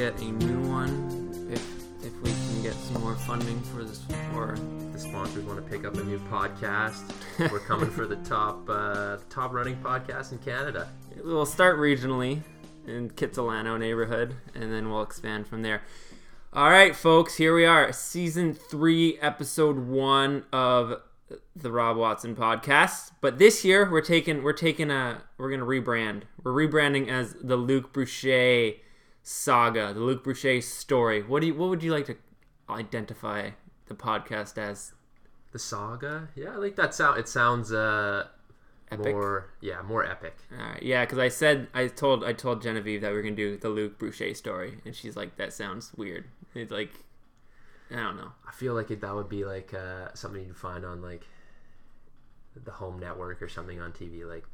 get a new one if if we can get some more funding for this. Or The sponsors want to pick up a new podcast. We're coming for the top uh, top running podcast in Canada. we'll start regionally in Kitsilano neighborhood, and then we'll expand from there. All right, folks, here we are, season three, episode one of the Rob Watson podcast. But this year, we're taking we're taking a we're gonna rebrand. We're rebranding as the Luc Bruchet saga, the Luc Bruchet story. What do you what would you like to identify the podcast as? The saga, yeah, I like that sound. It sounds uh, Epic? more, yeah, more epic. All right, yeah, because I said I told I told Genevieve that we are gonna do the Luc Bruchet story, and she's like, "That sounds weird." It's like, I don't know. I feel like it, that would be like uh, something you'd find on like the Home Network or something on TV, like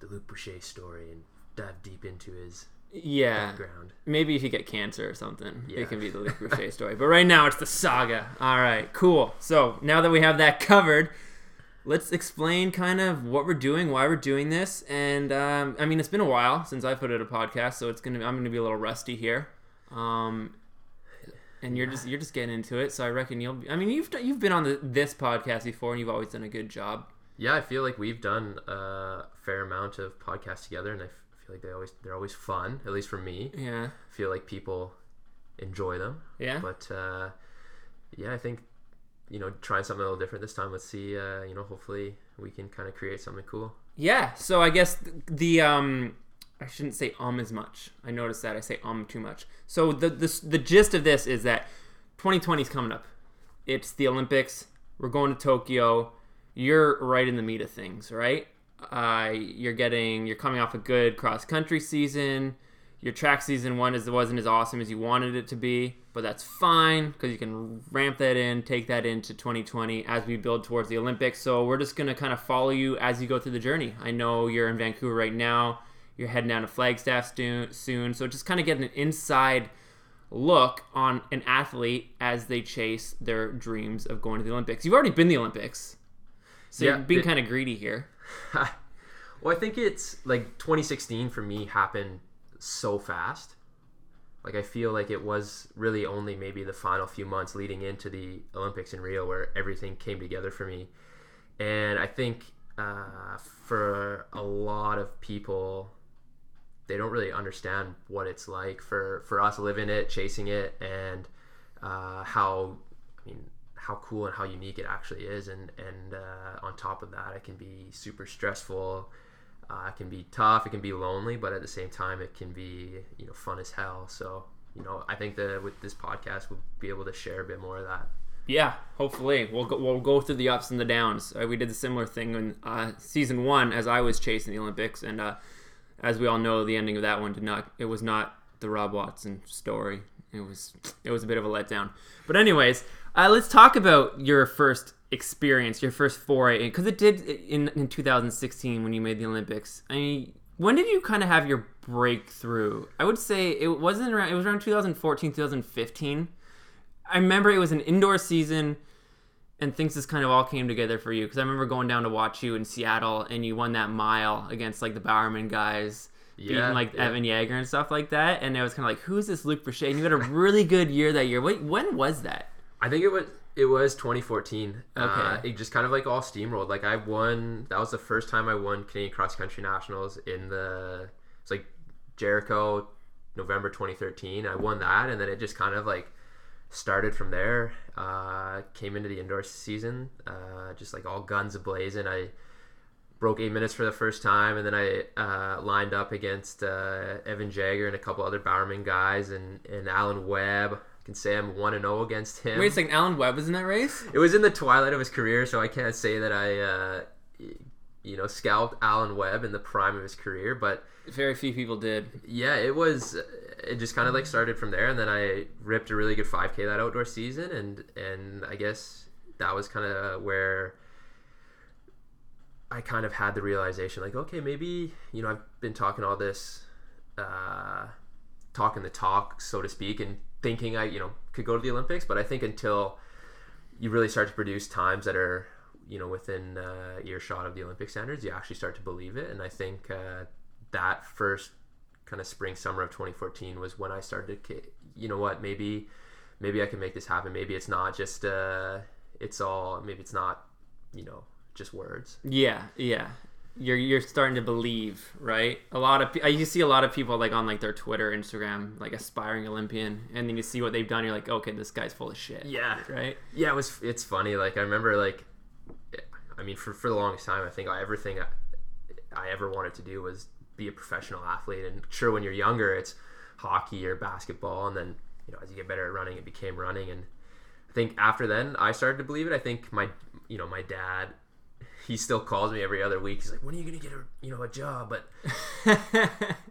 the Luc Bruchet story, and dive deep into his Yeah, background. maybe if you get cancer or something, Yeah. it can be the Luc Bruchet story. But right now, it's the saga. All right, cool. So now that we have that covered, let's explain kind of what we're doing, why we're doing this, and um, I mean, it's been a while since I've put out a podcast, so it's gonna I'm gonna be a little rusty here. Um, and you're just you're just getting into it, so I reckon you'll. Be, I mean, you've done- you've been on the, this podcast before, and you've always done a good job. Yeah, I feel like we've done a fair amount of podcasts together, and I feel like they always they're always fun. At least for me, Yeah, I feel like people enjoy them. yeah. But uh, yeah, I think you know trying something a little different this time. Let's see. Uh, you know, hopefully we can kind of create something cool. Yeah, so I guess th- the um I shouldn't say um as much. I noticed that I say um too much. So the the the gist of this is that 2020 is coming up. It's the Olympics. We're going to Tokyo. You're right in the meat of things, right? Uh, you're getting you're coming off a good cross country season. Your track season one is wasn't as awesome as you wanted it to be, but that's fine because you can ramp that in, take that into 2020 as we build towards the Olympics. So we're just gonna kind of follow you as you go through the journey. I know you're in Vancouver right now. You're heading down to Flagstaff stu- soon, so just kind of get an inside look on an athlete as they chase their dreams of going to the Olympics. You've already been the Olympics, so Yeah, you're being kind of greedy here. well, I think it's like 2016 for me happened so fast. Like I feel like it was really only maybe the final few months leading into the Olympics in Rio where everything came together for me. And I think uh, for a lot of people, they don't really understand what it's like for for us living it, chasing it, and uh, how I mean how cool and how unique it actually is. And and uh, on top of that, it can be super stressful. Uh, it can be tough. It can be lonely, but at the same time, it can be you know fun as hell. So you know, I think that with this podcast, we'll be able to share a bit more of that. Yeah, hopefully we'll go, we'll go through the ups and the downs. Uh, we did a similar thing in uh, season one as I was chasing the Olympics, and uh, as we all know, the ending of that one did not. It was not the Rob Watson story. It was it was a bit of a letdown. But anyways, uh, let's talk about your first experience, your first foray, because it did in in 2016 when you made the Olympics. I mean, when did you kind of have your breakthrough? I would say it wasn't around. It was around 2014, 2015. I remember it was an indoor season and things just kind of all came together for you because I remember going down to watch you in Seattle and you won that mile against like the Bowerman guys, beating like yeah. Evan Jager and stuff like that. And it was kind of like, who's this Luc Bruchet? And you had a really good year that year. Wait, when was that? I think it was it was 2014. Uh, it just kind of like all steamrolled. Like I won. That was the first time I won Canadian cross country nationals in the. It's like Jericho, November 2013. I won that, and then it just kind of like started from there. Uh, came into the indoor season, uh, just like all guns ablazing. I broke eight minutes for the first time, and then I uh, lined up against uh, Evan Jager and a couple other Bowerman guys, and and Alan Webb. Can say I'm one and zero against him. Wait a second, Alan Webb was in that race? It was in the twilight of his career, so I can't say that I, uh, you know, scalped Alan Webb in the prime of his career. But Very few people did. yeah, it was. It just kind of like started from there, and then I ripped a really good 5K that outdoor season, and and I guess that was kind of where I kind of had the realization, like, okay, maybe you know, I've been talking all this, uh, talking the talk, so to speak, and thinking I, you know, could go to the Olympics, but I think until you really start to produce times that are, you know, within uh, earshot of the Olympic standards, you actually start to believe it, and I think uh, that first kind of spring summer of 2014 was when I started. to You know what? Maybe maybe I can make this happen. Maybe it's not just uh, it's all. Maybe it's not you know just words. Yeah, yeah. You're you're starting to believe, right? A lot of you see a lot of people like on like their Twitter, Instagram, like aspiring Olympian, and then you see what they've done. You're like, okay, this guy's full of shit. Yeah. Right. Yeah, it was. It's funny. Like I remember, like, I mean, for for the longest time, I think everything I, I ever wanted to do was be a professional athlete. And sure, when you're younger, it's hockey or basketball, and then you know, as you get better at running, it became running. And I think after then, I started to believe it. I think my, you know, my dad, he still calls me every other week. He's like, "When are you gonna get a, you know, a job?" But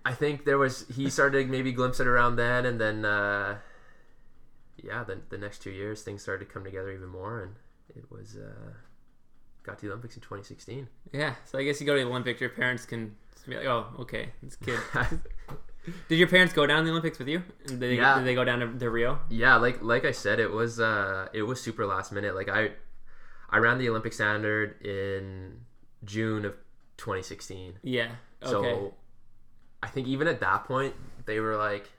I think there was he started maybe glimpse it around then, and then. uh yeah, the, the next two years things started to come together even more, and it was uh, got to the Olympics in 2016. yeah. So I guess you go to the Olympics, your parents can be like, oh, okay, this kid. Did your parents go down to the Olympics with you? Did they, Yeah. did they go down to, to Rio? yeah, like like I said, it was uh, it was super last minute. Like I I ran the Olympic standard in June of 2016. Yeah. Okay. So I think even at that point they were like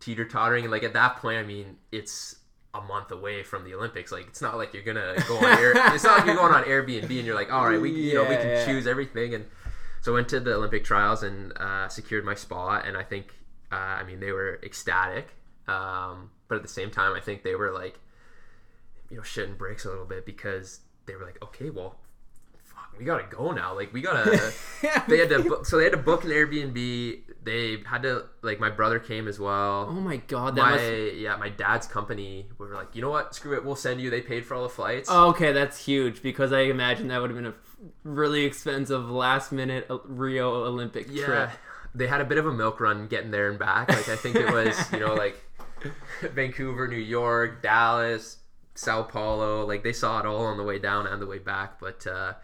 teeter tottering, and like at that point, I mean, it's a month away from the Olympics. Like it's not like you're gonna go on air. it's not like you're going on Airbnb and you're like, all right, we you know we can yeah. choose everything. And so I went to the Olympic trials and uh, secured my spot. And I think uh, I mean they were ecstatic, um, but at the same time, I think they were like, you know, shitting bricks a little bit because they were like, okay, well. fuck, We gotta go now. Like we gotta. they had to. Book, so they had to book an Airbnb. They had to like. My brother came as well oh my god, that my must. yeah my dad's company we were like you know what screw it we'll send you they paid for all the flights Oh, okay, that's huge because I imagine that would have been a really expensive last minute uh, Rio Olympic trip. yeah trip. they had a bit of a milk run getting there and back like i think it was you know like vancouver new york dallas sao paulo like they saw it all on the way down and the way back but uh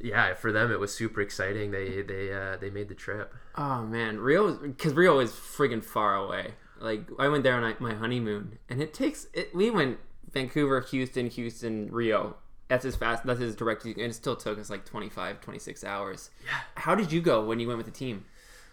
yeah for them it was super exciting they they uh they made the trip Oh man, Rio because Rio is friggin' far away. Like I went there on I- my honeymoon, and it takes it. We went Vancouver, Houston, Houston, Rio. That's as fast. That's as direct. And it still took us like 25, 26 hours. Yeah. How did you go when you went with the team?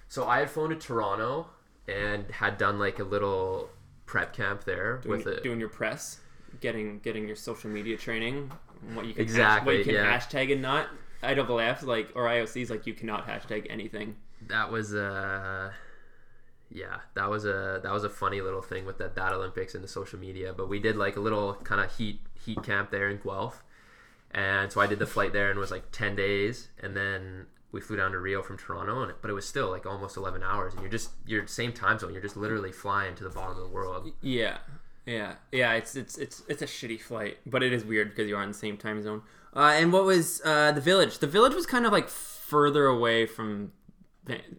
so i had flown to toronto and had done like a little prep camp there Doing, with a doing your press, getting getting your social media training, what you can hash- Exactly, what you can yeah. hashtag and not. IAAF like or IOC's like you cannot hashtag anything. that was uh yeah that was a that was a funny little thing with that that olympics and the social media but we did like a little kind of heat heat camp there in guelph and so i did the flight there and it was like 10 days and then we flew down to rio from toronto and but it was still like almost 11 hours and you're just you're same time zone you're just literally flying to the bottom of the world Yeah, yeah, yeah. It's it's it's it's a shitty flight, but it is weird because you are in the same time zone. Uh, and what was uh, the village? The village was kind of like further away from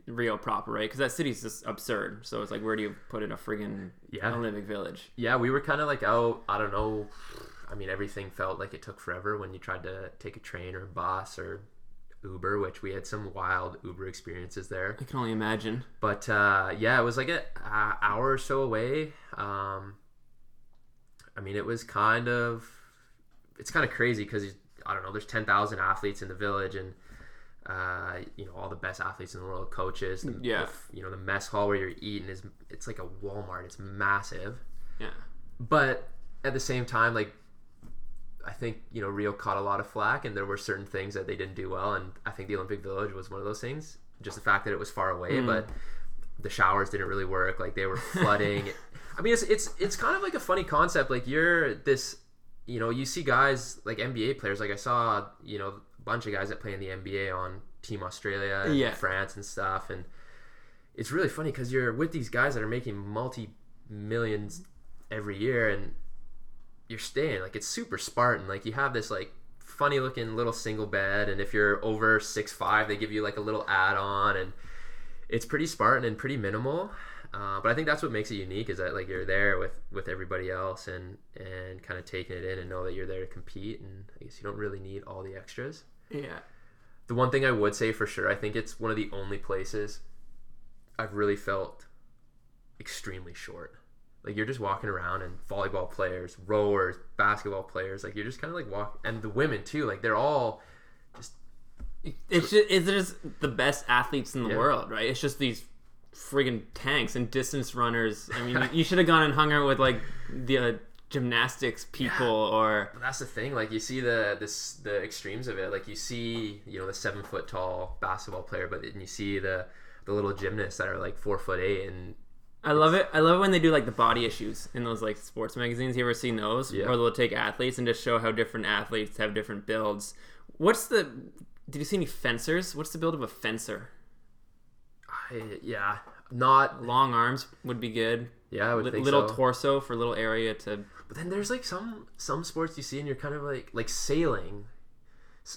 Rio proper, right? Because that city's just absurd. So it's like, where do you put in a friggin' Yeah. Olympic village? yeah we were kind of like out i don't know i mean everything felt like it took forever when you tried to take a train or a bus or uber which we had some wild uber experiences there I can only imagine. but uh, yeah, it was like an uh, hour or so away. Um, I mean, it was kind of it's kind of crazy because I don't know. There's ten thousand athletes in the village, and uh, you know all the best athletes in the world, coaches. The, Yeah. the- you know the mess hall where you're eating is it's like a Walmart. It's massive, Yeah. but at the same time, like I think you know Rio caught a lot of flack, and there were certain things that they didn't do well, and I think the Olympic Village was one of those things. Just the fact that it was far away, Mm. but the showers didn't really work. Like they were flooding. I mean, it's it's it's kind of like a funny concept. Like you're this, you know, you see guys like NBA players. Like I saw, you know, a bunch of guys that play in the NBA on Team Australia, and Yeah. France, and stuff, and it's really funny because you're with these guys that are making multi millions every year, and you're staying like it's super Spartan. Like you have this like funny looking little single bed, and if you're over six five, they give you like a little add on, and it's pretty Spartan and pretty minimal. Uh, but I think that's what makes it unique is that like you're there with with everybody else and and kind of taking it in and know that you're there to compete, and I guess you don't really need all the extras. Yeah. The one thing I would say for sure, I think it's one of the only places I've really felt extremely short. Like you're just walking around and volleyball players, rowers, basketball players, like you're just kind of like walk and the women too, like they're all just It's just it's just the best athletes in the Yeah. world, right? It's just these friggin' tanks and distance runners. I mean, you- should have gone and hung out with like the uh, gymnastics people or But that's the thing. Like you see the this the extremes of it. Like you see, you know, the seven foot tall basketball player, but then you see the the little gymnasts that are like four foot eight, and I love it. I love it when they do like the body issues in those like sports magazines. You ever seen those? Yeah. Where they'll take athletes and just show how different athletes have different builds. What's the? Did you see any fencers? What's the build of a fencer? Yeah, not Long arms would be good. yeah. I would Li- think little so. torso for little area to. But then there's like some some sports you see, and you're kind of like like sailing.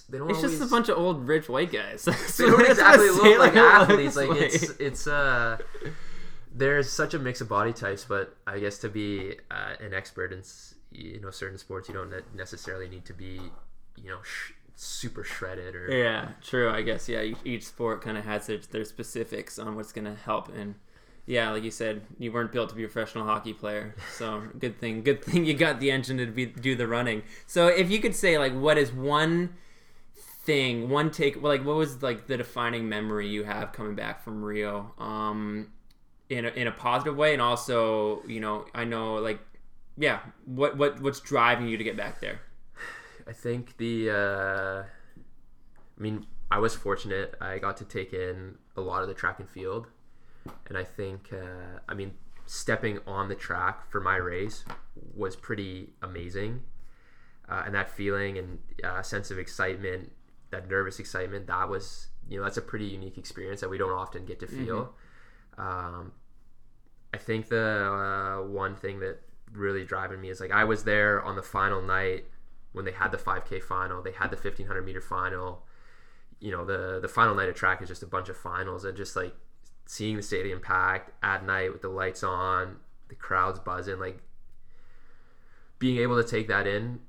They don't It's always, just a bunch of old rich white guys. They don't exactly look like athletes. Like it's it's uh. There's such a mix of body types, but I guess to be uh, an expert in you know certain sports, you don't necessarily need to be you know sh- super shredded or Yeah, true. I guess yeah. Each, each sport kind of has their, their specifics on what's going to help, and yeah, like you said, you weren't built to be a professional hockey player, so good thing. Good thing you got the engine to be do the running. So if you could say like, what is one thing, one take, well, like what was like the defining memory you have coming back from Rio, um, in a, in a positive way, and also you know I know like yeah, what what what's driving you to get back there? I think the. Uh, I mean, I was fortunate. I got to take in a lot of the track and field, and I think. Uh, I mean, stepping on the track for my race was pretty amazing, uh, and that feeling and uh, sense of excitement, that nervous excitement, that was you know that's a pretty unique experience that we don't often get to feel. Um, I think the uh, one thing that really driving me is like I was there on the final night when they had the 5K final, they had the 1500 meter final. You know, the the final night of track is just a bunch of finals and just like seeing the stadium packed at night with the lights on, the crowds buzzing, like being able to take that in.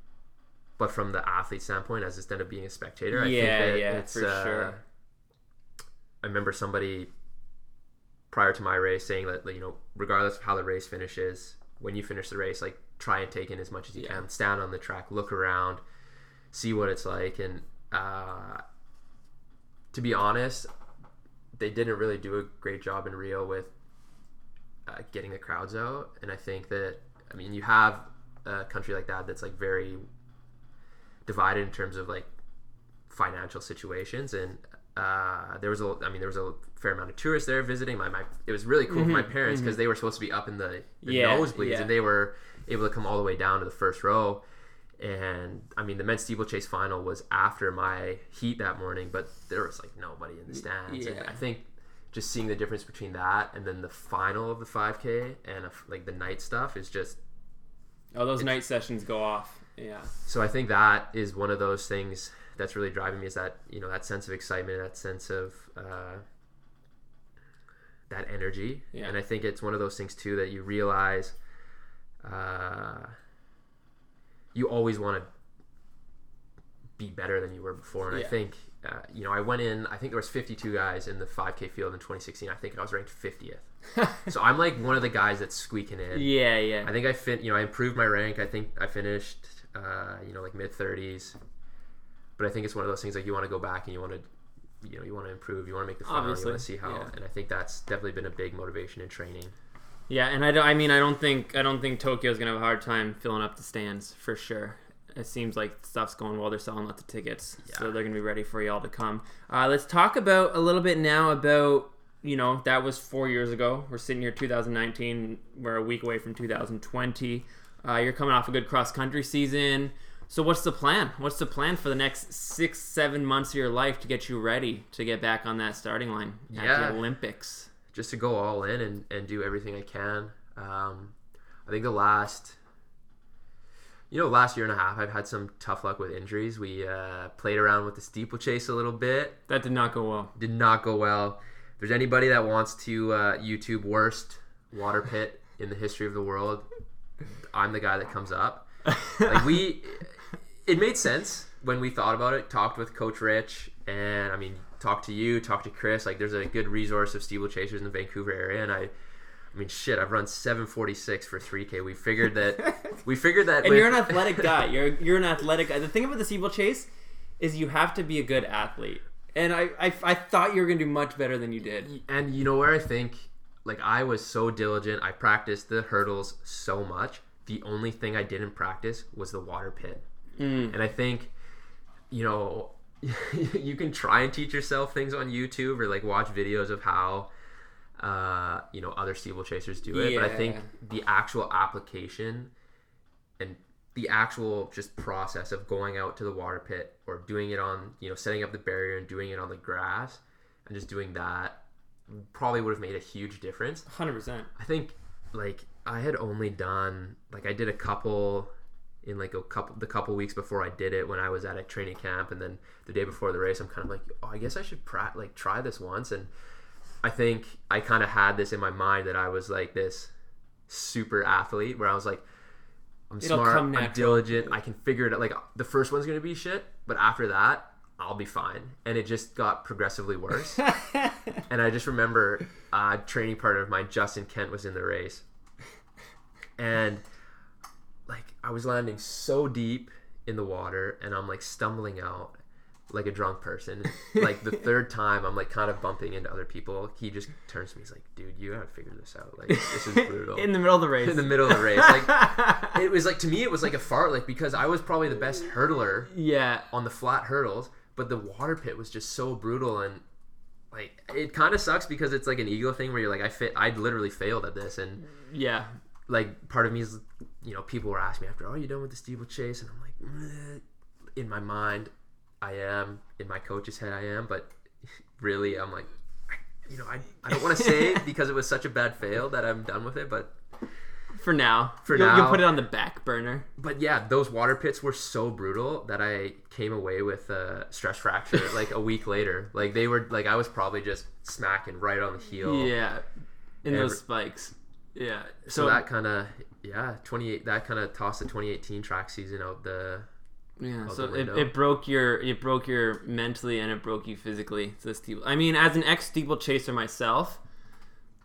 But from the athlete standpoint, as instead of being a spectator, I Yeah, think that yeah, it's for uh, sure. I remember somebody prior to my race saying that you know regardless of how the race finishes when you finish the race like try and take in as much as you Yeah. can. Stand on the track look around see what it's like. And uh, to be honest they didn't really do a great job in rio with uh, getting the crowds out. And i think that i mean you have a country like that that's like very divided in terms of like financial situations. And uh, there was a I mean there was a fair amount of tourists there visiting my, my it was really cool for my parents because they were supposed to be up in the, the Mm-hmm, Yeah, nosebleeds yeah. and they were able to come all the way down to the first row and I mean the men's steeplechase final was after my heat that morning but there was like nobody in the stands and Yeah. I think just seeing the difference between that and then the final of the 5k and uh, like the night stuff is just Oh, those night sessions go off. Yeah. so I think that is one of those things that's really driving me is that you know that sense of excitement, that sense of uh, that energy, Yeah. and I think it's one of those things too that you realize uh, you always want to be better than you were before, and Yeah. I think. Uh, you know, I went in. I think there was 52 guys in the 5K field in 2016. I think I was ranked 50th. so I'm like one of the guys that's squeaking in. Yeah, yeah. I think I fit. You know, I improved my rank. I think I finished. Uh, you know, like mid thirties. But I think it's one of those things like you want to go back and you want to, you know, you want to improve. You want to make the final. Obviously, You want to see how. yeah. And I think that's definitely been a big motivation in training. Yeah, and I, don't- I mean I don't think I don't think Tokyo's gonna have a hard time filling up the stands for sure. It seems like stuff's going well. They're selling lots of tickets, so they're gonna be ready for y'all to come. Uh, let's talk about a little bit now about you know that was four years ago. We're sitting here 2019. We're a week away from 2020. Uh, you're coming off a good cross country season. So what's the plan? What's the plan for the next six, seven months of your life to get you ready to get back on that starting line at Yeah. the Olympics? Just to go all in and, and do everything I can. Um, I think the last, you know, last year and a half, I've had some tough luck with injuries. We uh, played around with the steeplechase a little bit. That did not go well. did not go well. If there's anybody that wants to uh, YouTube worst water pit in the history of the world, I'm the guy that comes up. Like we, it made sense when we thought about it. Talked with Coach Rich, and I mean, talked to you, talked to Chris. Like, there's a good resource of steeplechasers in the Vancouver area, and I. I mean, shit! I've run 746 for 3K. We figured that. We figured that. And with- you're an athletic guy. You're you're an athletic guy. The thing about the steeplechase is you have to be a good athlete. and I, I I thought you were gonna do much better than you did. And you know where I think, like, I was so diligent. I practiced the hurdles so much. The only thing I didn't practice was the water pit. Mm. And I think, you know, you can try and teach yourself things on YouTube or like watch videos of how, uh, you know, other steeplechasers do it. But I think the actual application and the actual just process of going out to the water pit or doing it on, you know, setting up the barrier and doing it on the grass and just doing that probably would have made a huge difference. Hundred percent. I think like I had only done like I did a couple in like a couple the couple weeks before I did it when I was at a training camp and then the day before the race I'm kind of like oh I guess I should pra- like try this once. And I think I kind of had this in my mind that I was like this super athlete where I was like I'm It'll smart I'm diligent I can figure it out. Like the first one's going to be shit but after that I'll be fine. And it just got progressively worse. And I just remember uh, training partner of mine, Justin Kent, was in the race, and like I was landing so deep in the water, and I'm like stumbling out like a drunk person. like the third time, I'm like kind of bumping into other people. He just turns to me, he's like, "Dude, you gotta figure this out. Like this is brutal." In the middle of the race. in the middle of the race, like it was like to me, it was like a fart, like because I was probably the best hurdler yeah. on the flat hurdles, but the water pit was just so brutal and like it kind of sucks because it's like an ego thing where you're like I fit I literally failed at this and Yeah. like part of me is you know people were asking me after are you done with the steeplechase and I'm like "Meh." in my mind I am in my coach's head I am but really I'm like you know I, I don't want to say because it was such a bad fail that I'm done with it but For now. For you'll, now. You'll put it on the back burner. but yeah, those water pits were so brutal that I came away with a stress fracture like a week later. Like they were like I was probably just smacking right on the heel. Yeah. In Every- those spikes. Yeah. So, So, that kind of yeah, 28 that kind of tossed the 2018 track season out the yeah. So it, it broke your it broke your mentally and it broke you physically. So steeple. I mean, as an ex steeplechaser myself,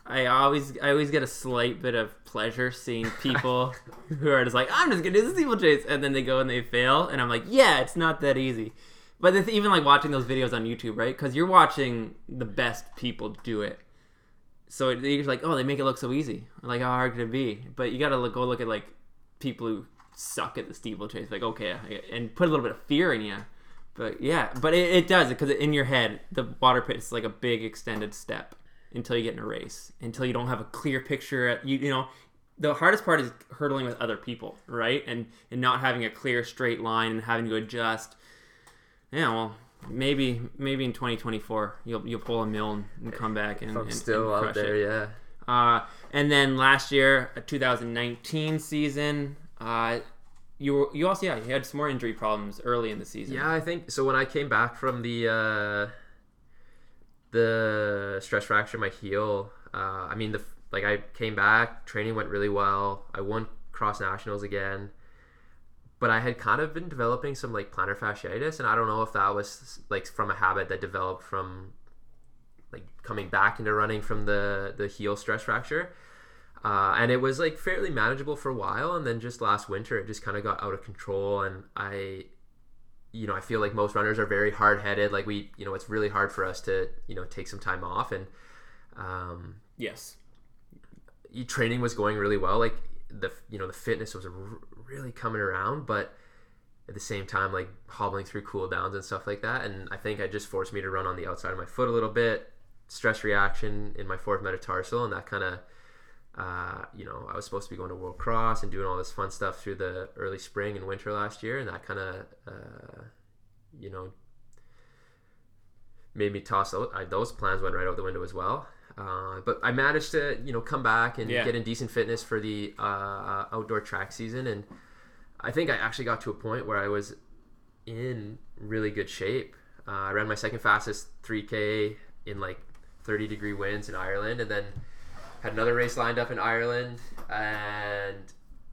I always I always get a slight bit of pleasure seeing people who are just like I'm just gonna do the steeplechase and then they go and they fail and I'm like yeah it's not that easy. But it's even like watching those videos on YouTube, right? Because you're watching the best people do it. So you're like, oh, they make it look so easy. Like, how hard could it be? But you gotta look, go look at like people who suck at the steeplechase. Like, okay, and put a little bit of fear in you. But yeah, but it, it does because in your head, the water pit is like a big extended step until you get in a race. Until you don't have a clear picture. At, you you know, the hardest part is hurdling with other people, right? And and not having a clear straight line and having to adjust. Yeah, well, maybe maybe in 2024 you'll you'll pull a mill and, and come back and, and- still and out there, it. yeah. Uh, and then last year, a 2019 season, uh, you were, you also yeah you had some more injury problems early in the season. Yeah, I think so. When I came back from the uh, the stress fracture in my heel, uh, I mean the like I came back, training went really well. I won cross nationals again, but I had kind of been developing some like plantar fasciitis, and I don't know if that was like from a habit that developed from like coming back into running from the the heel stress fracture. Uh, and it was like fairly manageable for a while, and then just last winter it just kind of got out of control, and I you know, I feel like most runners are very hard headed. Like we, you know, it's really hard for us to, you know, take some time off. And um, Yes. training was going really well. Like the, you know, the fitness was really coming around, but at the same time, like hobbling through cool downs and stuff like that. And I think it just forced me to run on the outside of my foot a little bit, stress reaction in my fourth metatarsal, and that kind of. Uh, you know, I was supposed to be going to World Cross and doing all this fun stuff through the early spring and winter last year, and that kind of, uh, you know, made me toss those, I, those plans went right out the window as well. Uh, but I managed to you know come back and Yeah. get in decent fitness for the uh, outdoor track season, and I think I actually got to a point where I was in really good shape. Uh, I ran my second fastest 3K in like 30 degree winds in Ireland, and then had another race lined up in Ireland, and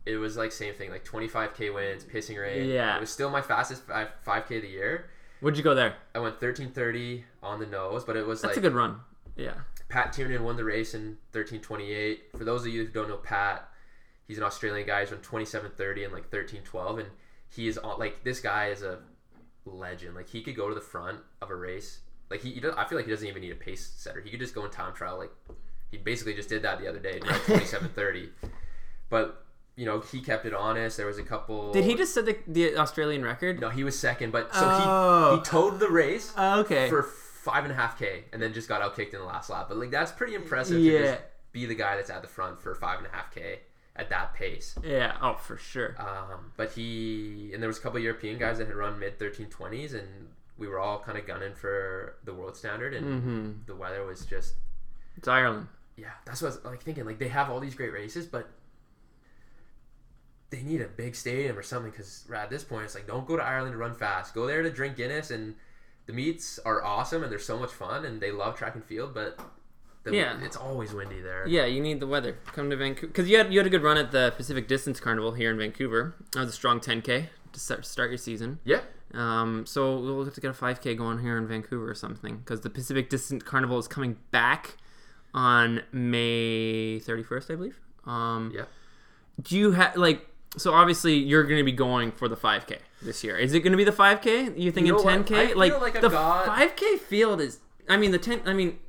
it was like same thing, like 25k winds, pissing rain. Yeah. it was still my fastest 5, 5k of the year. Where'd you go there? I went 13:30 on the nose, but it was That's like a good run. Yeah. Pat Tiernan won the race in 13:28. For those of you who don't know Pat, he's an Australian guy. He's run 27:30 and like 13:12, and he is on like this guy is a legend. Like he could go to the front of a race like he, he does, I feel like he doesn't even need a pace setter. He could just go in time trial. Like he basically just did that the other day, twenty seven thirty. But you know he kept it honest. There was a couple. Did he just set the, the Australian record? No, he was second, but so Oh. he he oh. towed the race Oh, okay. for five and a half k, and then just got out kicked in the last lap. But like that's pretty impressive Yeah. to just be the guy that's at the front for five and a half k at that pace. yeah. Oh, for sure. Um, but he and there was a couple European guys that had run mid thirteen twenties, and we were all kind of gunning for the world standard, and Mm-hmm. the weather was just It's Ireland. yeah. That's what I was like thinking. Like they have all these great races, but they need a big stadium or something. Because at this point, it's like don't go to Ireland to run fast. Go there to drink Guinness, and the meets are awesome and they're so much fun, and they love track and field, but. The, Yeah. it's always windy there. Yeah, you need the weather. Come to Vancouver because you had you had a good run at the Pacific Distance Carnival here in Vancouver. That was a strong 10k to start, start your season. Yeah. Um, so we'll have to get a 5k going here in Vancouver or something because the Pacific Distance Carnival is coming back on May 31st, I believe. Um, Yeah. do you have like so obviously you're going to be going for the 5k this year. Is it going to be the 5k you think You know 10k I feel like, like the got- 5k field is i mean the 10 i mean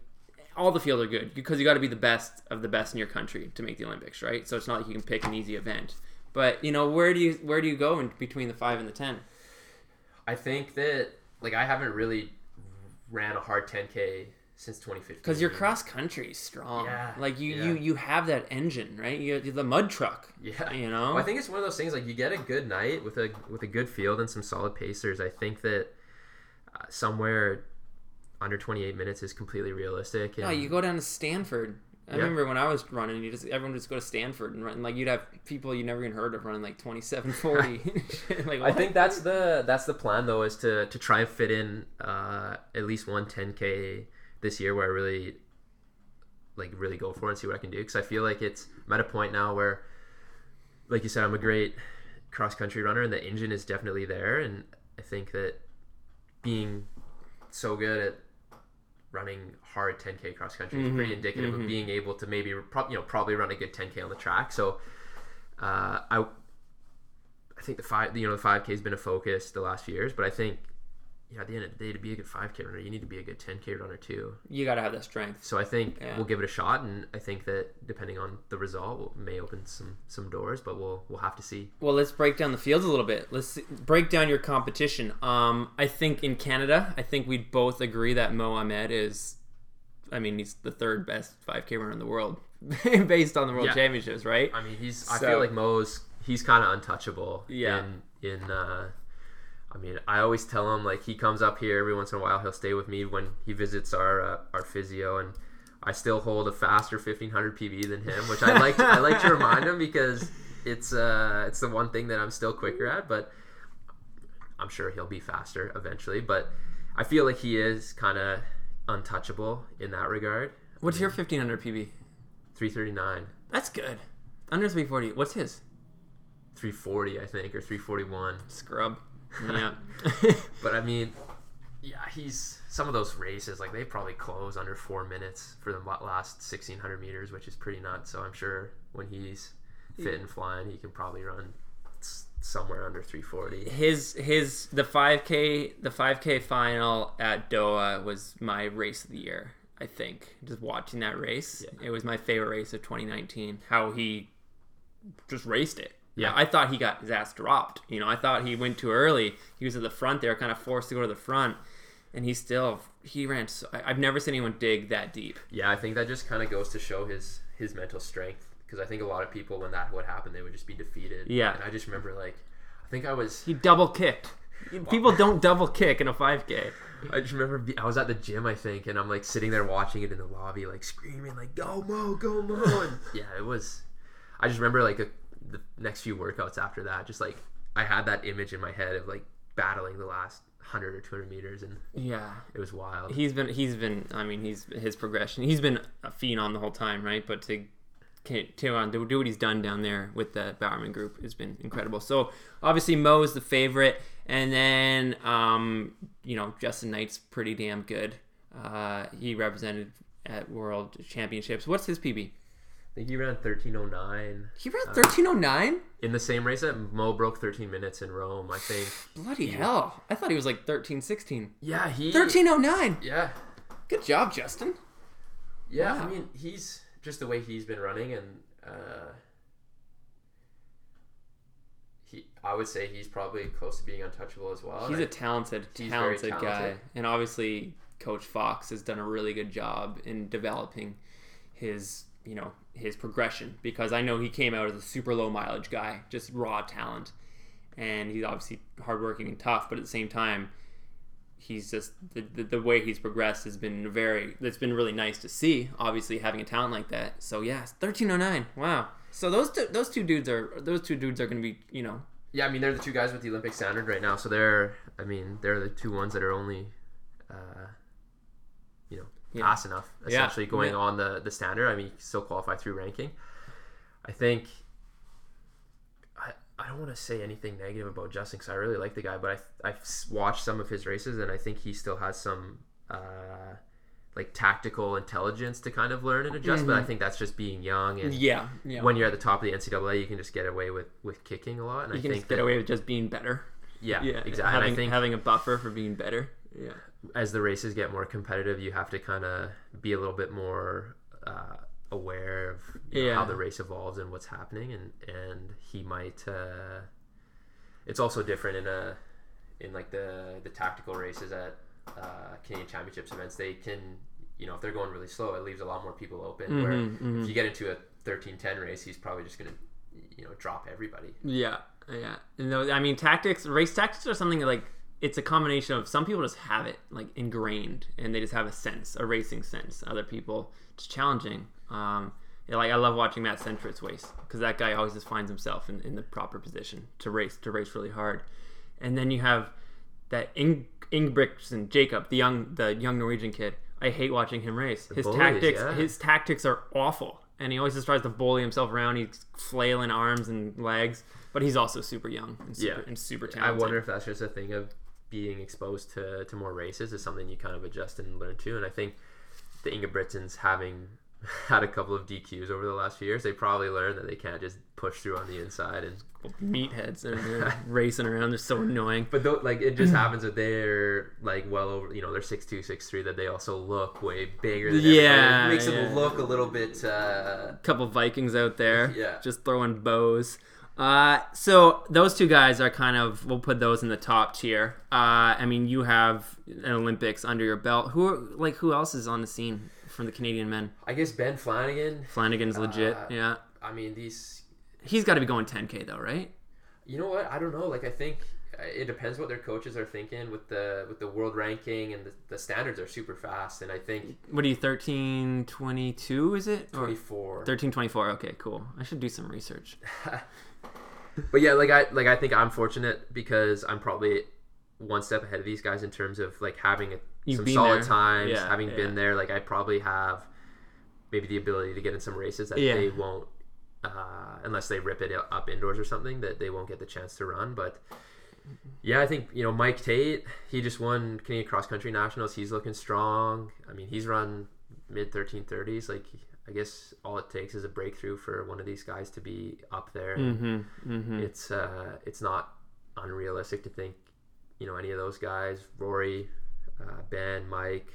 all the fields are good because you got to be the best of the best in your country to make the olympics right? So it's not like you can pick an easy event. But you know where do you where do you go in between the 5 and the 10 I think that like I haven't really ran a hard 10k since 2015. because your cross country is strong Yeah, like you yeah. you you have that engine right you the mud truck Yeah, you know Well, I think it's one of those things like you get a good night with a with a good field and some solid pacers. I think that uh, somewhere under 28 minutes is completely realistic. And No, you go down to Stanford. I Yeah. remember when I was running, you just everyone would just go to Stanford and run. Like you'd have people you never even heard of running like twenty seven forty. like I think that's the that's the plan though is to to try and fit in uh, at least one 10k this year where I really like really go for it and see what I can do. Because I feel like it's I'm at a point now where like you said I'm a great cross country runner and the engine is definitely there. And I think that being so good at running hard 10k cross country is pretty indicative of being able to maybe pro- you know probably run a good 10k on the track. So uh, I I think the five, you know, the five K has been a focus the last few years, but I think, yeah, at the end of the day, to be a good five K runner, you need to be a good ten K runner too. you got to have that strength. So I think Yeah. we'll give it a shot, and I think that depending on the result, we may open some some doors, but we'll we'll have to see. Well, let's break down the fields a little bit. Let's see, break down your competition. Um, I think in Canada, I think we'd both agree that Mo Ahmed is, I mean, he's the third best five K runner in the world, based on the World Yeah. Championships, right? I mean, he's I feel like Mo's he's kind of untouchable. Yeah. In in uh, I mean, I always tell him like he comes up here every once in a while. He'll stay with me when he visits our uh, our physio, and I still hold a faster 1500 PB than him, which I like. To, I like to remind him because it's uh it's the one thing that I'm still quicker at, but I'm sure he'll be faster eventually. But I feel like he is kind of untouchable in that regard. What's your fifteen hundred PB? 339. That's good. Under three forty. What's his? 340 I think or 341 Scrub. Yeah. But I mean, yeah, he's some of those races like they probably close under four minutes for the last sixteen hundred meters, which is pretty nuts. So I'm sure when he's fit and flying, he can probably run somewhere under three forty. his his the 5k the 5k final at Doha was my race of the year I think just watching that race it was my favorite race of 2019 how he just raced it Yeah. I thought he got his ass dropped you know I thought he went too early he was at the front there kind of forced to go to the front and he still he ran so, I- I've never seen anyone dig that deep Yeah, I think that just kind of goes to show his his mental strength because I think a lot of people when that would happen, they would just be defeated. Yeah. and I just remember like I think I was he double kicked people don't double kick in a 5k I just remember I was at the gym, I think, and I'm like sitting there watching it in the lobby, like screaming, like "Go Mo, go Mo!" And yeah, it was. I just remember like a, the next few workouts after that, just like I had that image in my head of like battling the last hundred or two hundred meters, and yeah. it was wild. he's been he's been I mean he's his progression he's been a phenom the whole time right? But to to um, do, do what he's done down there with the Bowerman group has been incredible. So obviously Mo is the favorite and then um, you know Justin Knight's pretty damn good. Uh, he represented at World Championships. What's his PB think he ran 1309 He ran thirteen oh nine. in the same race that Mo broke 13 minutes in Rome. I think. Bloody hell! I thought he was like 13, 16. Yeah, he. 1309. Yeah, Good job, Justin. yeah. Wow. I mean, he's just the way he's been running, and uh, he. I would say he's probably close to being untouchable as well. He's a talented, He's very talented, guy, and obviously Coach Fox has done a really good job in developing his, you know, his progression because I know he came out as a super low mileage guy, just raw talent, and he's obviously hardworking and tough, but at the same time, he's just the, the, the way he's progressed has been very. It's been really nice to see. Obviously, having a talent like that. So yeah, thirteen oh nine. Wow. So those two, those two dudes are those two dudes are going to be you know Yeah, I mean they're the two guys with the Olympic standard right now, so they're I mean they're the two ones that are only, uh, Yeah. fast enough Yeah. essentially going Yeah. on the the standard. I mean, you can still qualify through ranking. I think. I, I don't want to say anything negative about Justin because I really like the guy, but I I've watched some of his races and I think he still has some. Uh, like tactical intelligence to kind of learn and adjust, but I think that's just being young and yeah yeah. when you're at the top of the NCAA, you can just get away with with kicking a lot. And you I can think just get that, away with just being better. yeah, Yeah, exactly. Having, and I think having a buffer for being better. Yeah. As the races get more competitive, you have to kind of be a little bit more uh, aware of know, Yeah. how the race evolves and what's happening. And and he might. Uh, it's also different in a in like the the tactical races at uh, Canadian Championships events. They can you know if they're going really slow, it leaves a lot more people open. Where Mhm, mhm. if you get into a 13-10 race, he's probably just gonna you know drop everybody. Yeah, yeah. No, I mean tactics, race tactics are something like it's a combination of some people just have it like ingrained and they just have a sense, a racing sense. Other people it's challenging. Um, like I love watching Matt Centric's race because that guy always just finds himself in, in the proper position to race to race really hard. And then you have that Ing- Ingebrigtsen Jakob, the young the young Norwegian kid. I hate watching him race. His bullies, tactics yeah. his tactics are awful. And he always just tries to bully himself around. He's flailing arms and legs, but he's also super young and super, Yeah. and super talented. I wonder if that's just a thing of being exposed to, to more races is something you kind of adjust and learn to. And I think the Ingebrigtsens having had a couple of DQs over the last few years, they probably learned that they can't just push through on the inside. And meatheads and they're racing around. They're so annoying. but though, like it just happens that they're like well over, you know, they're six two, six three. That they also look way bigger. Than Yeah, it makes yeah. them look a little bit. Uh, couple Vikings out there, Yeah. just throwing bows. Uh, so those two guys are kind of we'll put those in the top tier. Uh, I mean, you have an Olympics under your belt. Who are, like who else is on the scene from the Canadian men? I guess Ben Flanagan. Flanagan's legit. Uh, yeah, I mean, these he's got to be going 10k though, right? You know what? I don't know. Like I think uh, it depends what their coaches are thinking with the with the world ranking and the, the standards are super fast. And I think What are you 13, 22? Is it or 24. 13, 24? Okay, cool. I should do some research. But yeah, like I like I think I'm fortunate because I'm probably one step ahead of these guys in terms of like having a, You've some solid there. times, Yeah, having yeah. been there. Like I probably have maybe the ability to get in some races that Yeah. they won't. Uh, unless they rip it up indoors or something, that they won't get the chance to run. But yeah, I think you know Mike Tate. He just won Canadian cross country nationals. He's looking strong. I mean, he's run mid thirteen thirties. Like I guess all it takes is a breakthrough for one of these guys to be up there. Mm-hmm. Mm-hmm. It's uh, it's not unrealistic to think, you know, any of those guys, Rory, uh, Ben, Mike,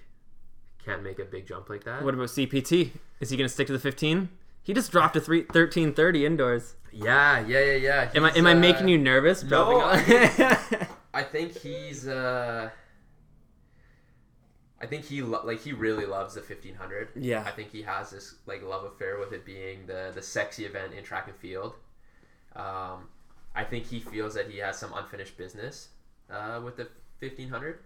can't make a big jump like that. What about CPT? Is he going to stick to the 15? He just dropped a three, 1330 indoors. Yeah, yeah, yeah, yeah. Am I He's, am I uh, making you nervous? no, all- I think he's. Uh, I think he lo- like he really loves the 1500. Yeah. I think he has this like love affair with it being the the sexy event in track and field. Um, I think he feels that he has some unfinished business uh, with the 1500.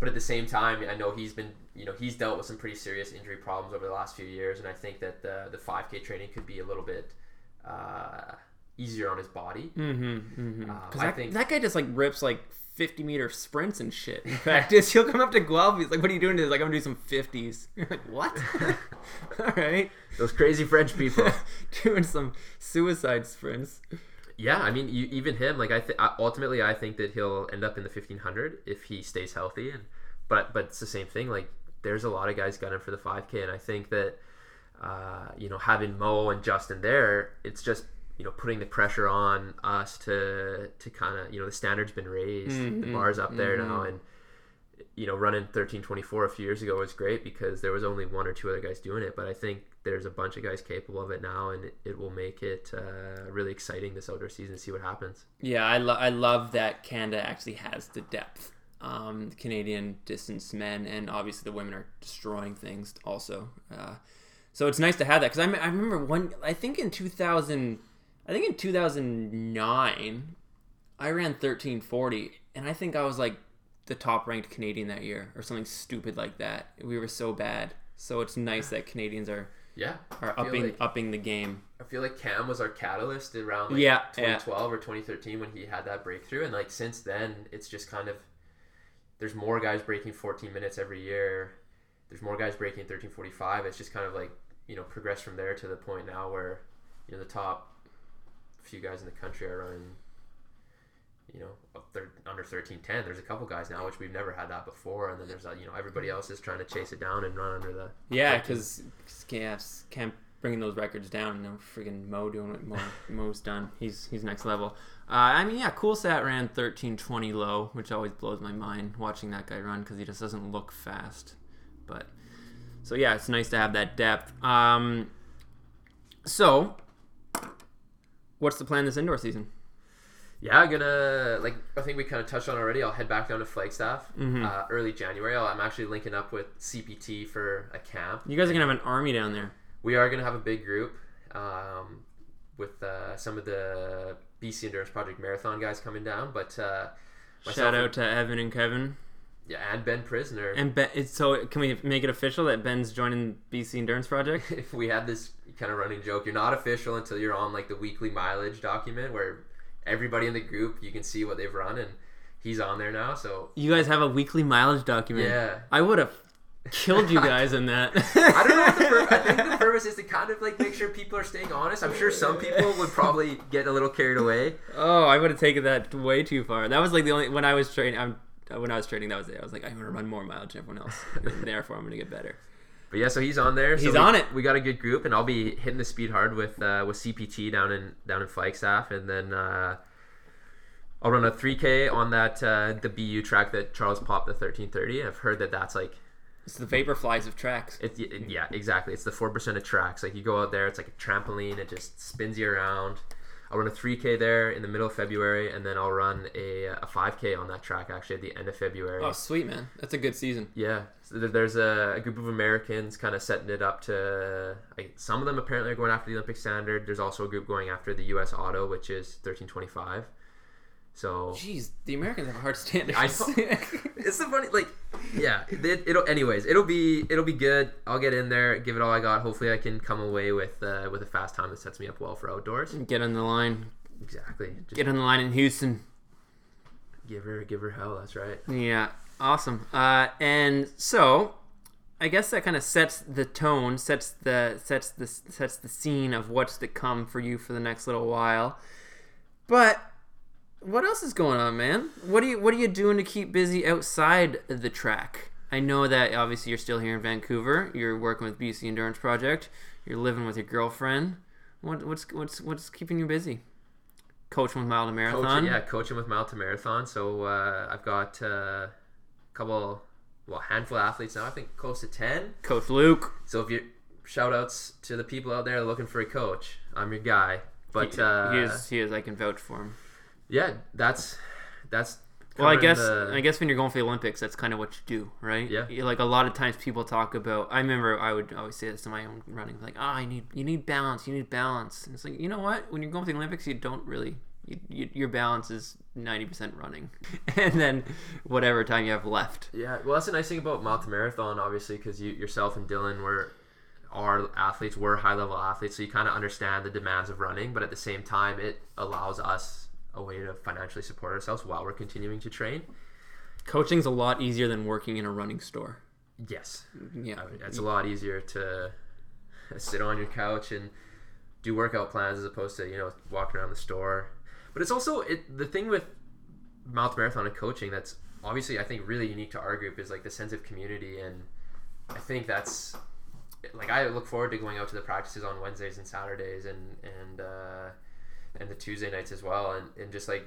But at the same time, I know he's been, you know, he's dealt with some pretty serious injury problems over the last few years, and I think that the the 5K training could be a little bit uh, easier on his body. Mm-hmm. mm-hmm. Uh, I that, think- that guy just like rips like 50 meter sprints and shit. In practice, he'll come up to Guelph. He's like, "What are you doing?" He's like, "I'm gonna do some 50s." You're like, "What?" All right, Those crazy French people. doing some suicide sprints. Yeah, I mean, you, even him. Like, I th- ultimately, I think that he'll end up in the fifteen hundred if he stays healthy. And but but it's the same thing. Like, there's a lot of guys gunning for the five k, and I think that uh, you know, having Mo and Justin there, it's just you know putting the pressure on us to to kind of you know the standard's been raised, the Mhm, bar's up there mhm. now, and you know running thirteen twenty four a few years ago was great because there was only one or two other guys doing it, but I think there's a bunch of guys capable of it now, and it, it will make it uh, really exciting this outdoor season to see what happens. Yeah, I, lo- I love that Canada actually has the depth. Um, Canadian distance men and obviously the women are destroying things also. Uh, so it's nice to have that because I, I remember one. I think in two thousand, I think in two thousand nine, I ran thirteen forty, and I think I was like the top ranked Canadian that year or something stupid like that. We were so bad. So it's nice that Canadians are Yeah, are upping like- upping the game. I feel like Cam was our catalyst around like Yeah, yeah. 2012 or 2013 when he had that breakthrough, and like since then, it's just kind of there's more guys breaking 14 minutes every year. There's more guys breaking 13:45. It's just kind of like you know progressed from there to the point now where you know the top few guys in the country are running. You know, up thir- under 13:10. There's a couple guys now, which we've never had that before, and then there's uh, you know everybody else is trying to chase it down and run under the Yeah, because can't can't bringing those records down. And no friggin' Mo doing what Mo, Mo's done. He's he's next level. Uh, I mean, yeah, Cool Sat ran thirteen twenty low, which always blows my mind watching that guy run because he just doesn't look fast. But so yeah, it's nice to have that depth. Um, so what's the plan this indoor season? Yeah, I'm gonna like I think we kind of touched on already. I'll head back down to Flagstaff Mhm. uh, early January. I'll, I'm actually linking up with CPT for a camp. You guys are gonna have an army down there. We are gonna have a big group um, with uh, some of the BC Endurance Project Marathon guys coming down, but uh, Shout and- out to Evan and Kevin. yeah, and Ben Preisner. And ben, it's, so can we make it official that Ben's joining BC Endurance Project? if we had this kind of running joke, you're not official until you're on like the weekly mileage document where everybody in the group you can see what they've run, and he's on there now. So You guys have a weekly mileage document. yeah. I would have killed you guys in that. I don't know. What the pur- I think the purpose is to kind of like make sure people are staying honest. I'm sure some people would probably get a little carried away. Oh, I would have taken that way too far. That was like the only when I was training. I'm, when I was training, that was it. I was like, I'm gonna run more mileage than everyone else. and therefore, I'm gonna get better. But yeah, so he's on there. So He's we- on it. We got a good group, and I'll be hitting the speed hard with uh, with CPT down in down in Flagstaff, and then uh, I'll run a 3K on that uh, the BU track that Charles popped the 1330. I've heard that that's like It's the Vaporflies of tracks. It's yeah, exactly. It's the four percent of tracks. Like you go out there, it's like a trampoline. It just spins you around. I'll run a 3K there in the middle of February, and then I'll run a, a 5K on that track actually at the end of February. Oh, sweet man, that's a good season. Yeah, so there's a, a group of Americans kind of setting it up to. Like, some of them apparently are going after the Olympic standard. There's also a group going after the U.S. Auto, which is 1325. So Jeez, the Americans have a hard standard. I it's the funny like yeah it, it'll anyways it'll be it'll be good i'll get in there give it all i got hopefully i can come away with uh, with a fast time that sets me up well for outdoors Get on the line. exactly just Get on the line in Houston. give her give her hell that's right Yeah, awesome. Uh, and so, I guess that kind of sets the tone, sets the sets the sets the scene of what's to come for you for the next little while. But what else is going on, man? What are you What are you doing to keep busy outside the track? I know that obviously you're still here in Vancouver. You're working with BC Endurance Project. You're living with your girlfriend. What, what's what's what's keeping you busy? Coaching with Mile to Marathon. coaching yeah coaching with mile to marathon so uh, i've got uh, a couple well handful of athletes now i think close to 10 Coach Luc. so if you shout outs to the people out there looking for a coach i'm your guy but uh, he is he is. I can vouch for him. Yeah that's that's Well, I guess the- I guess when you're going for the Olympics, that's kind of what you do, right? Yeah. Like a lot of times, people talk about. I remember I would always say this to my own running, like, "Ah, I need you need balance. You need balance." And it's like, you know what? When you're going for the Olympics, you don't really. You, you, your balance is ninety percent running, and then whatever time you have left. Yeah, well, that's the nice thing about Mile to Marathon, obviously, because you yourself and Dylan were are athletes, we're high level athletes, so you kind of understand the demands of running, but at the same time, it allows us a way to financially support ourselves while we're continuing to train. Coaching's a lot easier than working in a running store. Yes, Yeah, it's a lot easier to sit on your couch and do workout plans as opposed to you know walking around the store. But it's also it the thing with Mile to Marathon and coaching that's obviously I think really unique to our group is like the sense of community and I think that's like I look forward to going out to the practices on Wednesdays and Saturdays and and uh, and the Tuesday nights as well, and, and just like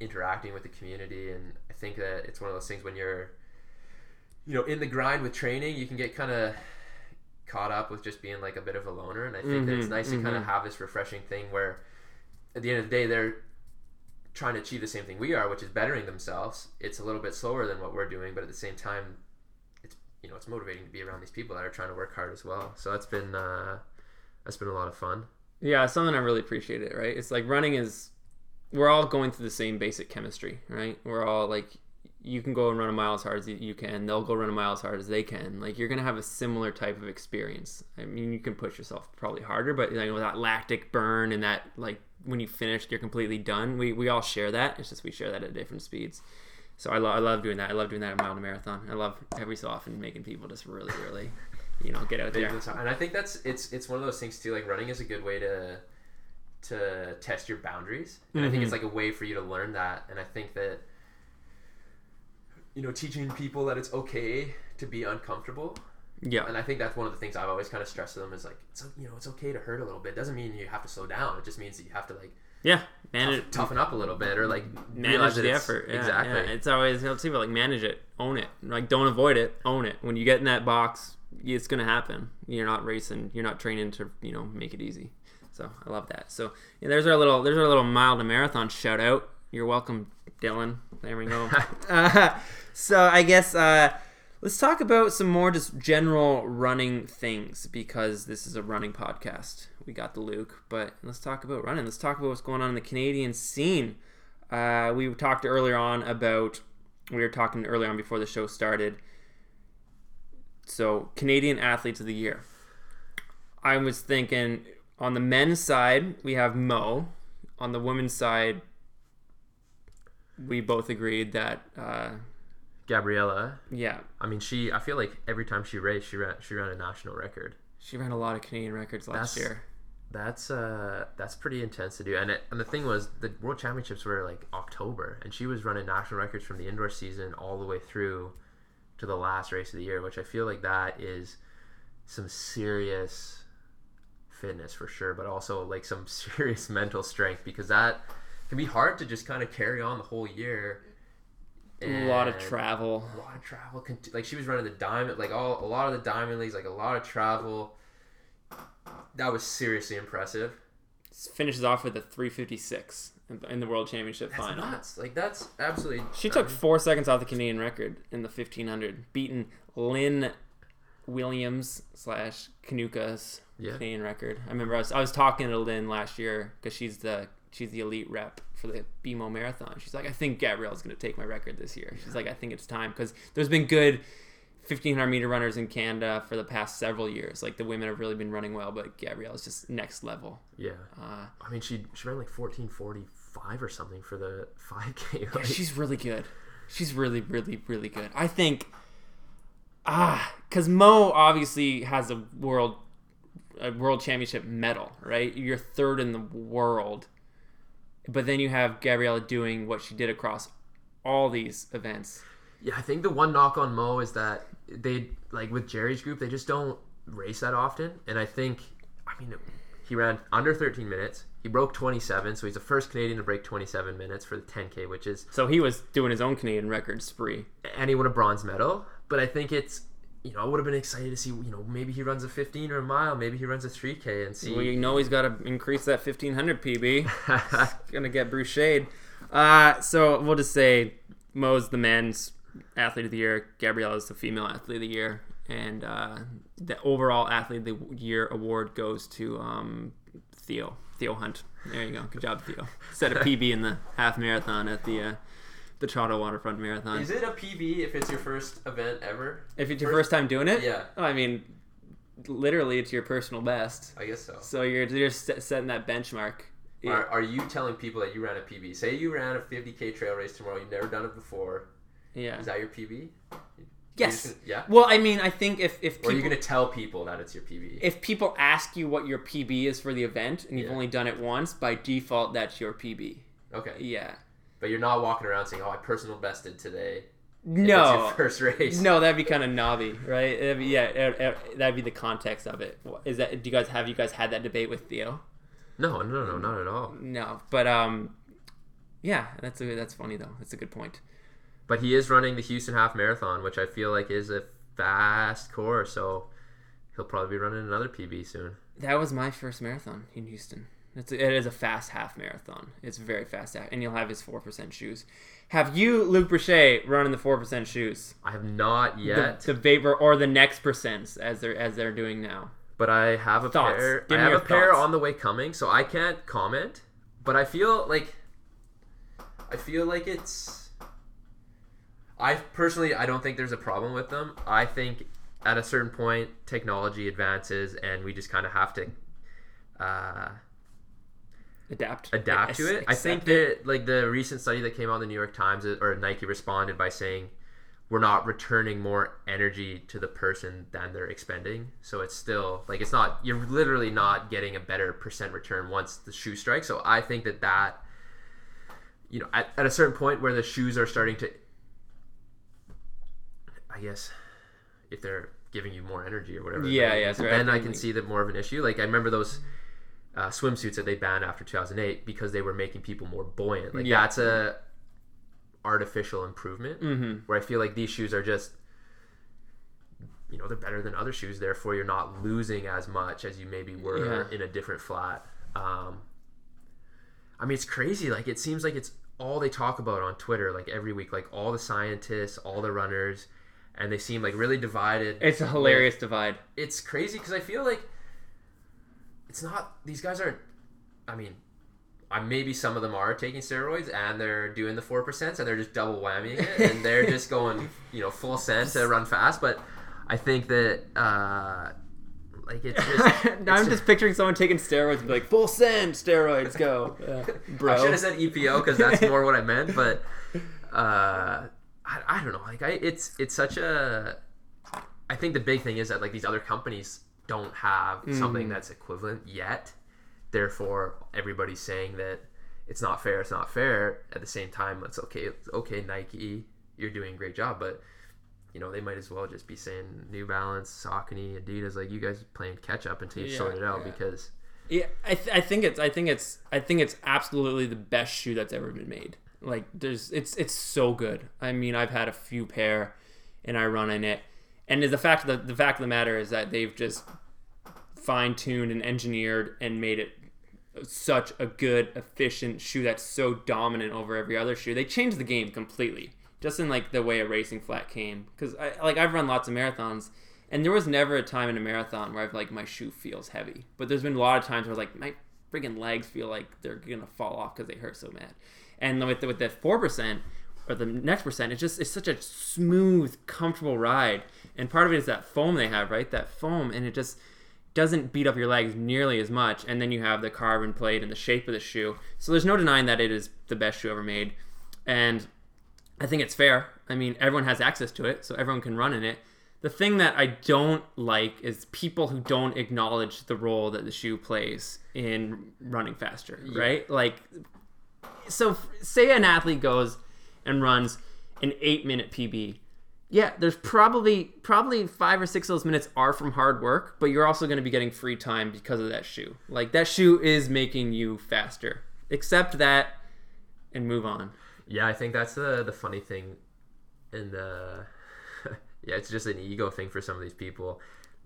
interacting with the community. And I think that it's one of those things when you're you know in the grind with training, you can get kind of caught up with just being like a bit of a loner. And I think that it's Mhm, nice to kind of have this refreshing thing where at the end of the day they're trying to achieve the same thing we are, which is bettering themselves. It's a little bit slower than what we're doing, but at the same time, it's you know it's motivating to be around these people that are trying to work hard as well. So that's been uh, that's been a lot of fun. Yeah, something I really appreciate it, right? It's like running is we're all going through the same basic chemistry, right? We're all like you can go and run a mile as hard as you- can. They'll go run a mile as hard as they can. Like you're gonna have a similar type of experience. I mean, you can push yourself probably harder, but you know that lactic burn and that like when you finished, you're completely done. We we all share that. It's just we share that at different speeds. So I, lo- I love doing that. I love doing that at mile to marathon. I love every so often making people just really, really, you know, get out there. And I think that's it's it's one of those things too. Like running is a good way to to test your boundaries, and I think it's Mhm. like a way for you to learn that. And I think that you know teaching people that it's okay to be uncomfortable Yeah. and I think that's one of the things I've always kind of stressed to them is like, it's you know, it's okay to hurt a little bit. It doesn't mean you have to slow down. It just means that you have to like Yeah. tough, Manage, toughen up a little bit or like manage the effort. Yeah, exactly. Yeah. It's always let's see, but like manage it, own it. Like don't avoid it, own it. When you get in that box, it's gonna happen. You're not racing. You're not training to you know make it easy. So I love that. So yeah, there's our little there's our little mile to marathon shout out. You're welcome, Dylan. There we go. uh, so I guess uh, let's talk about some more just general running things because this is a running podcast. We got the Luc, but let's talk about running. Let's talk about what's going on in the Canadian scene. Uh, we talked earlier on about we were talking earlier on before the show started. So Canadian athletes of the year. I was thinking on the men's side we have Mo. On the women's side, we both agreed that uh, Gabriella, yeah, I mean, she. I feel like every time she raced, she ran she ran a national record. she ran a lot of Canadian records last That's- year. That's uh that's pretty intense to do. And it, and the thing was, the World Championships were like October, and she was running national records from the indoor season all the way through to the last race of the year, which I feel like that is some serious fitness for sure, but also like some serious mental strength because that can be hard to just kind of carry on the whole year. A lot of travel. a lot of travel. Like she was running the diamond, like all a lot of the diamond leagues, like a lot of travel. That was seriously impressive. Finishes off with a 356 in- the World Championship That's final. nuts. Like that's absolutely. She took four seconds off the Canadian record in the 1500, beating Lynn Williams slash Kanuka's Yeah. Canadian record. I remember I was, I was talking to Lynn last year because she's the she's the elite rep for the BMO Marathon. She's like, I think Gabrielle's going to take my record this year. She's like, I think it's time because there's been good 1500 meter runners in Canada for the past several years. Like the women have really been running well, but Gabrielle is just next level. Yeah. Uh, I mean, she she ran like fourteen forty five or something for the five k. Yeah, she's really good. She's really, really, really good. I think, ah, because Mo obviously has a world, a world championship medal, right? You're third in the world, but then you have Gabriella doing what she did across all these events. Yeah, I think the one knock on Mo is that they like with Jerry's group, they just don't race that often. And I think, I mean, he ran under 13 minutes. He broke 27, so he's the first Canadian to break 27 minutes for the 10K, which is, So he was doing his own Canadian record spree. and he won a bronze medal. But I think it's, you know, I would have been excited to see, you know, maybe he runs a 15 or a mile, maybe he runs a 3K and see. Well, you know he's got to increase that 1500 PB. gonna get Bruce Shade. Uh, so we'll just say Mo's the men's athlete of the year, Gabrielle is the female athlete of the year, and uh, the overall athlete of the year award goes to um, Theo Theo Hunt. There you go. Good job, Theo. Set a PB in the half marathon at the uh, the Toronto Waterfront Marathon. Is it a PB if it's your first event ever? if it's your first time doing it, Yeah, I mean, literally, it's your personal best. I guess so. So you're you're setting that benchmark. Yeah. Are, are you telling people that you ran a PB? Say you ran a 50k trail race tomorrow. You've never done it before. yeah. Is that your PB? Yes. Just yeah. Well, I mean, I think if if or are you gonna tell people that it's your PB? if people ask you what your PB is for the event and you've Yeah. only done it once, by default that's your PB. okay. Yeah. But you're not walking around saying, "Oh, I personal bested today." No. your first race. No, that'd be kind of knobby, right? Be- yeah, it- it- that'd be the context of it. Is that? Do you guys have you guys had that debate with Theo? no, no, no, not at all. No, but um, yeah, that's a, that's funny though. That's a good point. But he is running the Houston Half Marathon, which I feel like is a fast course, so he'll probably be running another PB soon. That was my first marathon in Houston. It's a, it is a fast half marathon. It's very fast, half, and you'll have his four percent shoes. Have you, Luc Bruchet, running the four percent shoes? I have not yet, The, vapor or the next percents as they're as they're doing now. but I have a Thoughts. pair. Give I have a pair on the way coming, so I can't comment. But I feel like I feel like it's. I personally, I don't think there's a problem with them. I think at a certain point, technology advances, and we just kind of have to. Uh, Adapt. adapt to it. I think that like the recent study that came out in the New York Times uh, or Nike responded by saying we're not returning more energy to the person than they're expending. So it's still like it's not you're literally not getting a better percent return once the shoe strikes. So I think that that you know at, at a certain point where the shoes are starting to I guess if they're giving you more energy or whatever Yeah, then- yeah, so I then I can see that more of an issue. Like I remember those uh, swimsuits that they banned after 2008 because they were making people more buoyant. Like Yeah. that's a artificial improvement Mhm. where I feel like these shoes are just you know they're better than other shoes therefore you're not losing as much as you maybe were Yeah. in a different flat um, I mean it's crazy like it seems like it's all they talk about on Twitter like every week like all the scientists all the runners and they seem like really divided It's a hilarious divide. it's crazy because I feel like it's not these guys aren't. I mean, I maybe some of them are taking steroids and they're doing the four percent and they're just double whammying it and they're just going you know full send to run fast. But I think that uh, like it's just. I'm it's- just picturing someone taking steroids and be like, full send steroids, go. Yeah. Bro. I should have said EPO because that's more what I meant, but uh, I, I don't know. Like I, it's it's such a. I think the big thing is that like these other companies don't have Mm. something that's equivalent yet. Therefore, everybody's saying that it's not fair. It's not fair. At the same time, it's okay. It's okay, Nike, you're doing a great job, but you know they might as well just be saying New Balance, Saucony, Adidas, like you guys playing catch up until you Yeah, sort it out yeah. because Yeah, I, th- I think it's I think it's I think it's absolutely the best shoe that's ever been made. Like there's it's it's so good. I mean, I've had a few pair and I run in it. And the fact the, the fact of the matter is that they've just fine tuned and engineered and made it such a good, efficient shoe that's so dominant over every other shoe. They changed the game completely, just in like the way a racing flat came. Because I like I've run lots of marathons, and there was never a time in a marathon where I've like my shoe feels heavy. But there's been a lot of times where like my friggin' legs feel like they're gonna fall off because they hurt so bad. And with the, with the four percent or the next percent, it's just it's such a smooth, comfortable ride. And part of it is that foam they have, right? That foam, and it just doesn't beat up your legs nearly as much. And then you have the carbon plate and the shape of the shoe. So there's no denying that it is the best shoe ever made. And I think it's fair. I mean, everyone has access to it, so everyone can run in it. The thing that I don't like is people who don't acknowledge the role that the shoe plays in running faster, right? Like, so say an athlete goes and runs an eight minute PB. Yeah, there's probably probably five or six of those minutes are from hard work, but you're also going to be getting free time because of that shoe. Like that shoe is making you faster. Accept that and move on. Yeah, I think that's the the funny thing, and the yeah, it's just an ego thing for some of these people.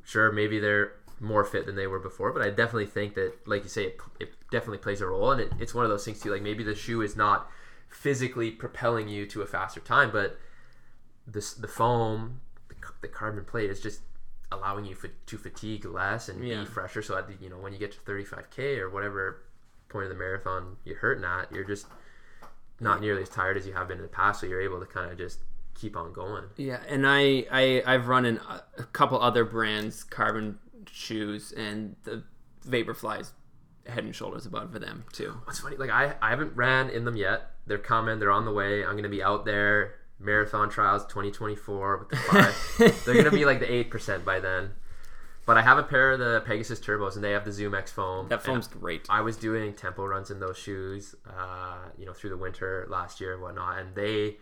Sure, maybe they're more fit than they were before, but I definitely think that, like you say, it, it definitely plays a role, and it, it's one of those things too. Like maybe the shoe is not physically propelling you to a faster time, but this the foam, the, the carbon plate is just allowing you to fatigue less and Yeah. be fresher. So at the, you know when you get to 35k or whatever point of the marathon you're hurting at, you're just not nearly as tired as you have been in the past, so you're able to kind of just keep on going. Yeah, and I, I I've run in a couple other brands carbon shoes, and the Vaporflies head and shoulders above for them too. What's funny, like I, I haven't ran in them yet. They're coming. They're on the way. I'm gonna be out there. Marathon trials 2024 with the five. they're gonna be like the eight percent by then. But I have a pair of the Pegasus Turbos, and they have the Zoom X foam. That And foam's great. I was doing tempo runs in those shoes, uh, you know, through the winter last year and whatnot, and they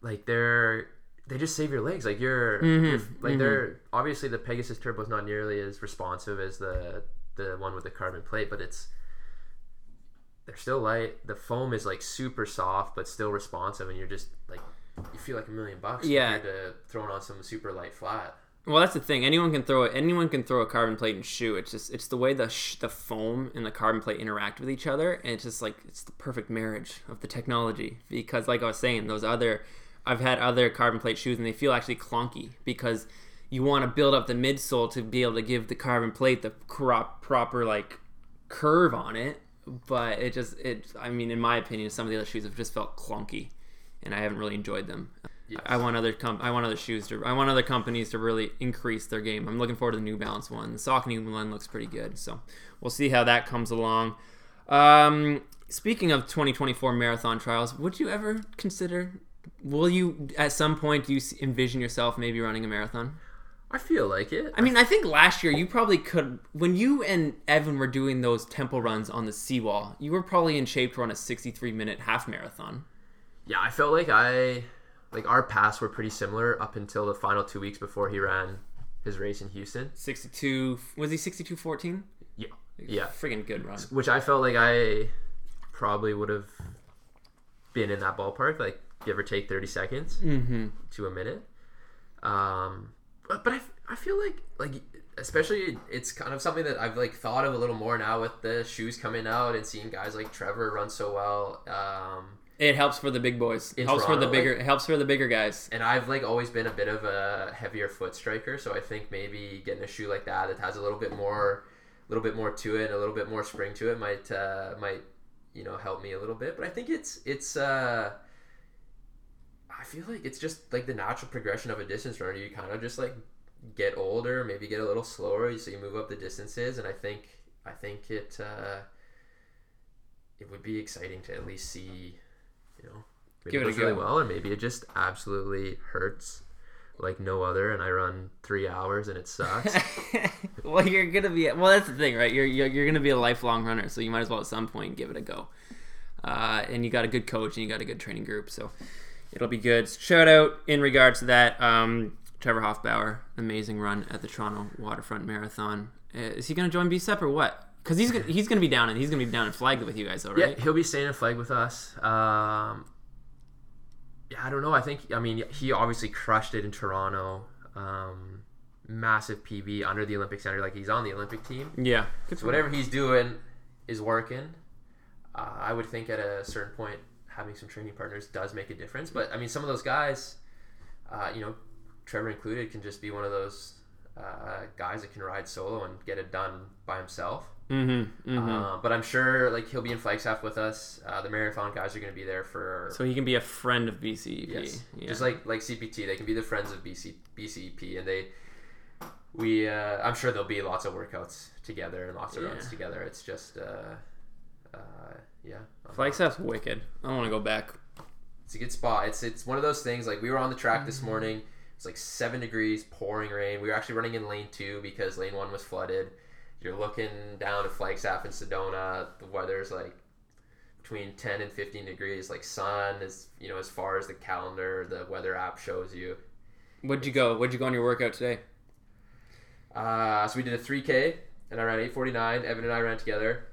like they're they just save your legs. Like you're, Mhm, you're like mhm. they're obviously the Pegasus Turbo is not nearly as responsive as the the one with the carbon plate, but it's they're still light. The foam is like super soft but still responsive, and you're just like you feel like a million bucks Yeah. to throwing on some super light flat. Well, that's the thing. Anyone can throw it. Anyone can throw a carbon plate and shoe. It's just it's the way the sh- the foam and the carbon plate interact with each other, and it's just like it's the perfect marriage of the technology. Because, like I was saying, those other I've had other carbon plate shoes, and they feel actually clunky because you want to build up the midsole to be able to give the carbon plate the crop, proper like curve on it. But it just it. I mean, in my opinion, some of the other shoes have just felt clunky, and I haven't really enjoyed them. Yes. I want other com- I want other shoes to I want other companies to really increase their game. I'm looking forward to the New Balance one. The Saucony one looks pretty good, so we'll see how that comes along. Um, speaking of 2024 marathon trials, would you ever consider? Will you at some point do you envision yourself maybe running a marathon? I feel like it. I mean, I think last year you probably could when you and Evan were doing those tempo runs on the seawall. You were probably in shape to run a 63 minute half marathon. yeah, I felt like I like our paths were pretty similar up until the final two weeks before he ran his race in Houston. 62 was he 62.14? Yeah, yeah. friggin' good run. which I felt like I probably would have been in that ballpark, like give or take thirty seconds Mm-hmm. to a minute. Um, but, but I, I feel like like especially it's kind of something that I've like thought of a little more now with the shoes coming out and seeing guys like Trevor run so well. Um, It helps for the big boys. It helps for the Toronto, bigger. it helps for the bigger guys. and I've like always been a bit of a heavier foot striker, so I think maybe getting a shoe like that that has a little bit more, a little bit more to it, and a little bit more spring to it might uh, might you know help me a little bit. But I think it's it's uh, I feel like it's just like the natural progression of a distance runner. You kind of just like get older, maybe get a little slower, so you move up the distances, and I think I think it uh, it would be exciting to at least see, you know, maybe Give it a goes really go. well, or maybe it just absolutely hurts like no other, and I run three hours and it sucks. well, you're gonna be. Well, that's the thing, right? You're, you're you're gonna be a lifelong runner, so you might as well at some point give it a go. Uh, and you got a good coach and you got a good training group, so it'll be good. Shout out in regards to that, um, Trevor Hofbauer, amazing run at the Toronto Waterfront Marathon. Uh, is he gonna join BSEP or what? Because he's gonna, he's gonna be down and he's gonna be down in Flag with you guys, though, right? Yeah, he'll be staying in flag with us. Um, yeah, I don't know. I think I mean he obviously crushed it in Toronto. Um, massive PB under the Olympic Center. Like he's on the Olympic team. Yeah. So whatever he's doing is working. Uh, I would think at a certain point having some training partners does make a difference. But I mean, some of those guys, uh, you know, Trevor included, can just be one of those uh, guys that can ride solo and get it done by himself. Mm-hmm. mm-hmm. Uh, but I'm sure like he'll be in Flagstaff with us. Uh, the marathon guys are going to be there for so he can be a friend of BCEP. yes, Yeah. just like like CPT. They can be the friends of BC BCEP, and they we uh, I'm sure there'll be lots of workouts together and lots of runs together. It's just uh, uh, yeah, I'm- Flagstaff's wicked. I want to go back. It's a good spot. It's it's one of those things like we were on the track Mm-hmm. this morning. It's like seven degrees, pouring rain. We were actually running in lane two because lane one was flooded. You're looking down at Flagstaff and Sedona. The weather's like between 10 and 15 degrees. Like sun is you know as far as the calendar, the weather app shows you. Where'd you go? Where'd you go on your workout today? Uh, so we did a 3K and I ran 8:49. Evan and I ran together.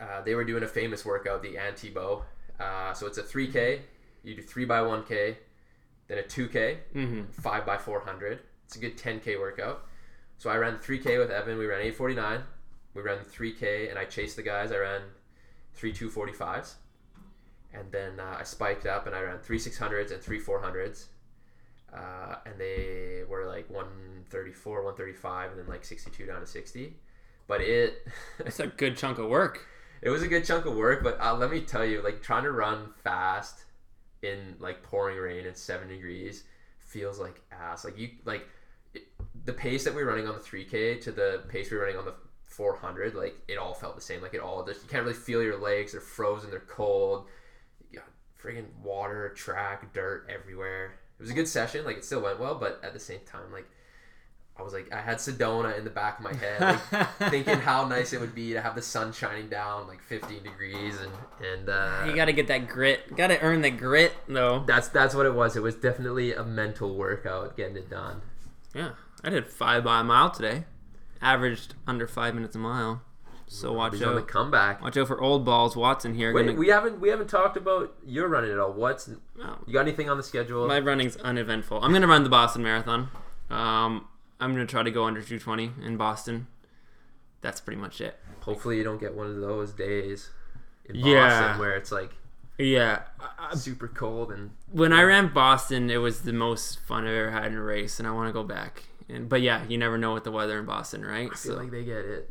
Uh, they were doing a famous workout, the Antibo. Uh, so it's a 3K. You do three by 1K, then a 2K, Mm-hmm. five by 400. It's a good 10K workout. So I ran 3K with Evan. We ran 849. We ran 3K, and I chased the guys. I ran three 245s. And then uh, I spiked up and I ran three 600s and three 400s. Uh, and they were like 134, 135, and then like 62 down to 60. But it That's a good chunk of work. It was a good chunk of work, but uh, let me tell you, like trying to run fast in like pouring rain at seven degrees feels like ass. Like you like it, the pace that we were running on the 3K to the pace we were running on the 400, like it all felt the same. Like it all just you can't really feel your legs. They're frozen. They're cold. You got friggin' water, track, dirt everywhere. It was a good session. Like it still went well, but at the same time, like I was like, I had Sedona in the back of my head, like, thinking how nice it would be to have the sun shining down like 15 degrees, and and uh, you got to get that grit. Got to earn the grit, though. that's that's what it was. It was definitely a mental workout getting it done. Yeah, I did five by a mile today. Averaged under five minutes a mile. So watch He's on the out. comeback. Watch out for old balls. Watson here. Wait, Gonna- we haven't we haven't talked about your running at all. What's Oh, you got anything on the schedule? my running's uneventful. I'm gonna run the Boston Marathon. Um, I'm gonna try to go under 220 in Boston. That's pretty much it. Hopefully, you don't get one of those days in Yeah. Boston where it's like Yeah, super cold and when I ran Boston, it was the most fun I've ever had in a race, and I want to go back. And but yeah, you never know with the weather in Boston, right? I feel like they get it.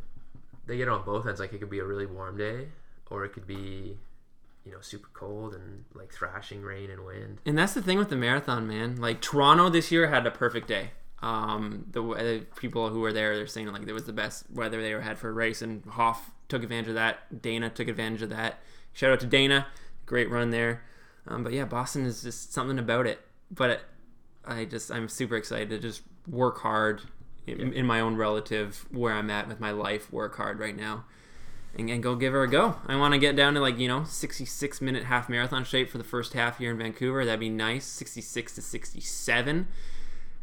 They get it on both ends. Like it could be a really warm day, or it could be, you know, super cold and like thrashing rain and wind. And that's the thing with the marathon, man. Like Toronto this year had a perfect day. Um, the, the people who were there, they're saying like it was the best weather they ever had for a race, and Hoff took advantage of that. Dayna took advantage of that. Shout out to Dayna, great run there. Um, but yeah, Boston is just something about it. But I just I'm super excited to just work hard in, in my own relative where I'm at with my life. Work hard right now. And, and go give her a go. I want to get down to like you know 66 minute half marathon shape for the first half here in Vancouver. That'd be nice. 66 to 67,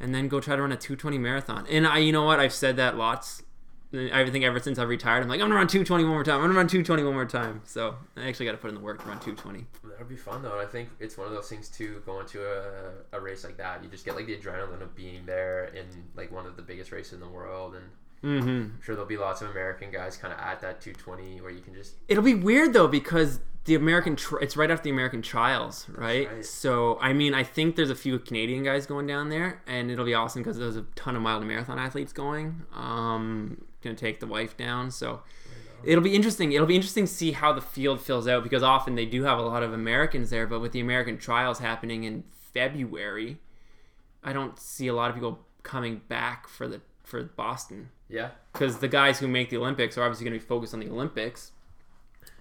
and then go try to run a 220 marathon. And I, you know what? I've said that lots. I think ever since I've retired, I'm like I'm gonna run 220 one more time. I'm gonna run 220 one more time. So I actually got to put in the work to run 220. That'd be fun though. I think it's one of those things too. Going to a, a race like that, you just get like the adrenaline of being there in like one of the biggest races in the world, and Mm-hmm. I'm sure there'll be lots of American guys kind of at that 220 where you can just It'll be weird though because the American tri- it's right after the American trials, right? right. So I mean, I think there's a few Canadian guys going down there, and it'll be awesome because there's a ton of mile marathon athletes going. Um, gonna take the wife down, so it'll be interesting. It'll be interesting to see how the field fills out because often they do have a lot of Americans there, but with the American trials happening in February, I don't see a lot of people coming back for the for Boston yeah. because the guys who make the Olympics are obviously going to be focused on the Olympics.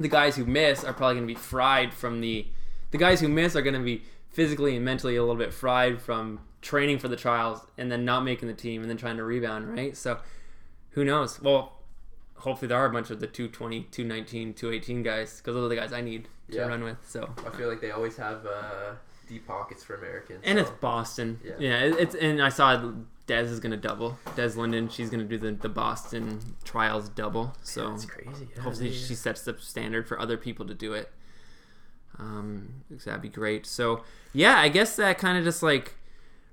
The guys who miss are probably going to be fried from the. The guys who miss are going to be physically and mentally a little bit fried from training for the trials and then not making the team and then trying to rebound, right? So who knows? Well, hopefully there are a bunch of the 220, 219, 218 guys because those are the guys I need to Yeah. run with. So I feel like they always have uh, deep pockets for Americans. and so- it's Boston. Yeah. Yeah, it- it's and I saw Des is gonna double. Des Linden, she's gonna do the, the Boston trials double. So It's crazy. Yeah, hopefully they- she sets the standard for other people to do it. Um, that'd be great. So yeah, I guess that kind of just like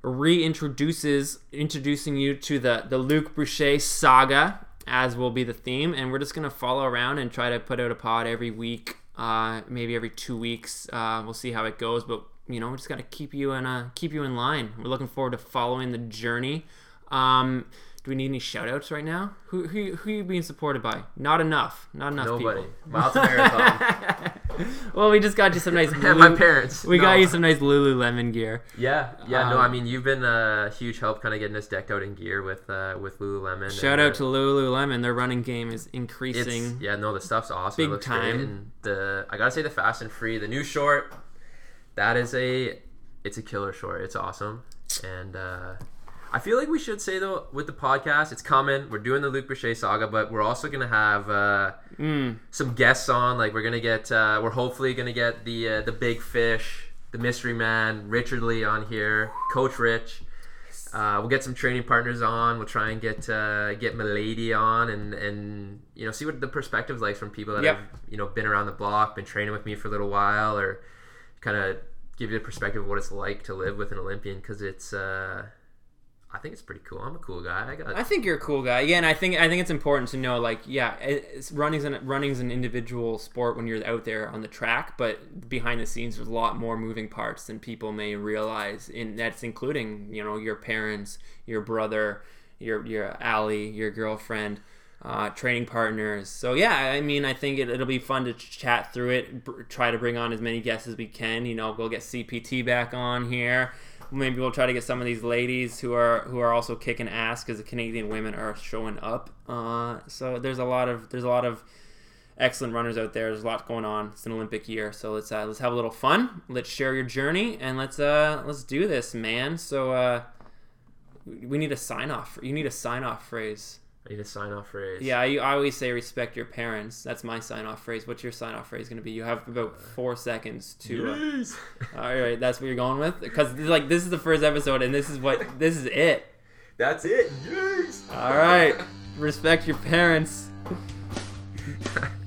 reintroduces introducing you to the the Luc Bruchet saga as will be the theme, and we're just gonna follow around and try to put out a pod every week, uh, maybe every two weeks. Uh, we'll see how it goes, but you know, we just gotta keep you in uh, keep you in line. We're looking forward to following the journey. Um, do we need any shout outs right now? Who, who, who are you being supported by? Not enough. Not enough Nobody. people. To marathon. well, we just got you some nice. and my Lulu- parents. we No. got you some nice Lululemon gear. Yeah, yeah. no, Um, I mean you've been a huge help, kind of getting us decked out in gear with uh, with Lululemon. Shout out uh, to Lululemon. Their running game is increasing. yeah, no, the stuff's awesome. Big it looks time. The I gotta say the fast and free, the new short, that is a, it's a killer short. It's awesome, and uh, I feel like we should say though with the podcast, it's coming. We're doing the Luc Bruchet saga, but we're also gonna have uh, Mm. some guests on. Like we're gonna get, uh, we're hopefully gonna get the uh, the big fish, the mystery man, Richard Lee on here, Coach Rich. Uh, we'll get some training partners on. We'll try and get uh, get Milady on, and and you know see what the perspectives like from people that Yep. have you know been around the block, been training with me for a little while, or kind of give you a perspective of what it's like to live with an Olympian because it's uh, I think it's pretty cool. I'm a cool guy. I got I think you're a cool guy. Yeah, and I think I think it's important to know, like, yeah, it's, running's an running's an individual sport when you're out there on the track, but behind the scenes, there's a lot more moving parts than people may realize. And that's including, you know, your parents, your brother, your your ally, your girlfriend. Uh, training partners. So yeah, I mean, I think it, it'll be fun to ch- chat through it. Try to bring on as many guests as we can. You know, we'll get CPT back on here. Maybe we'll try to get some of these ladies who are who are also kicking ass because the Canadian women are showing up. Uh, so there's a lot of there's a lot of excellent runners out there. There's a lot going on. It's an Olympic year, so let's uh, let's have a little fun. Let's share your journey and let's uh let's do this, man. So uh, We need a sign off. You need a sign off phrase. I need a sign off phrase. Yeah, I, I always say respect your parents. That's my sign off phrase. What's your sign off phrase going to be? You have about four seconds to. Uh, all right, that's what you're going with. Because like this is the first episode, and this is what this is it. That's it. Yes. All right, respect your parents.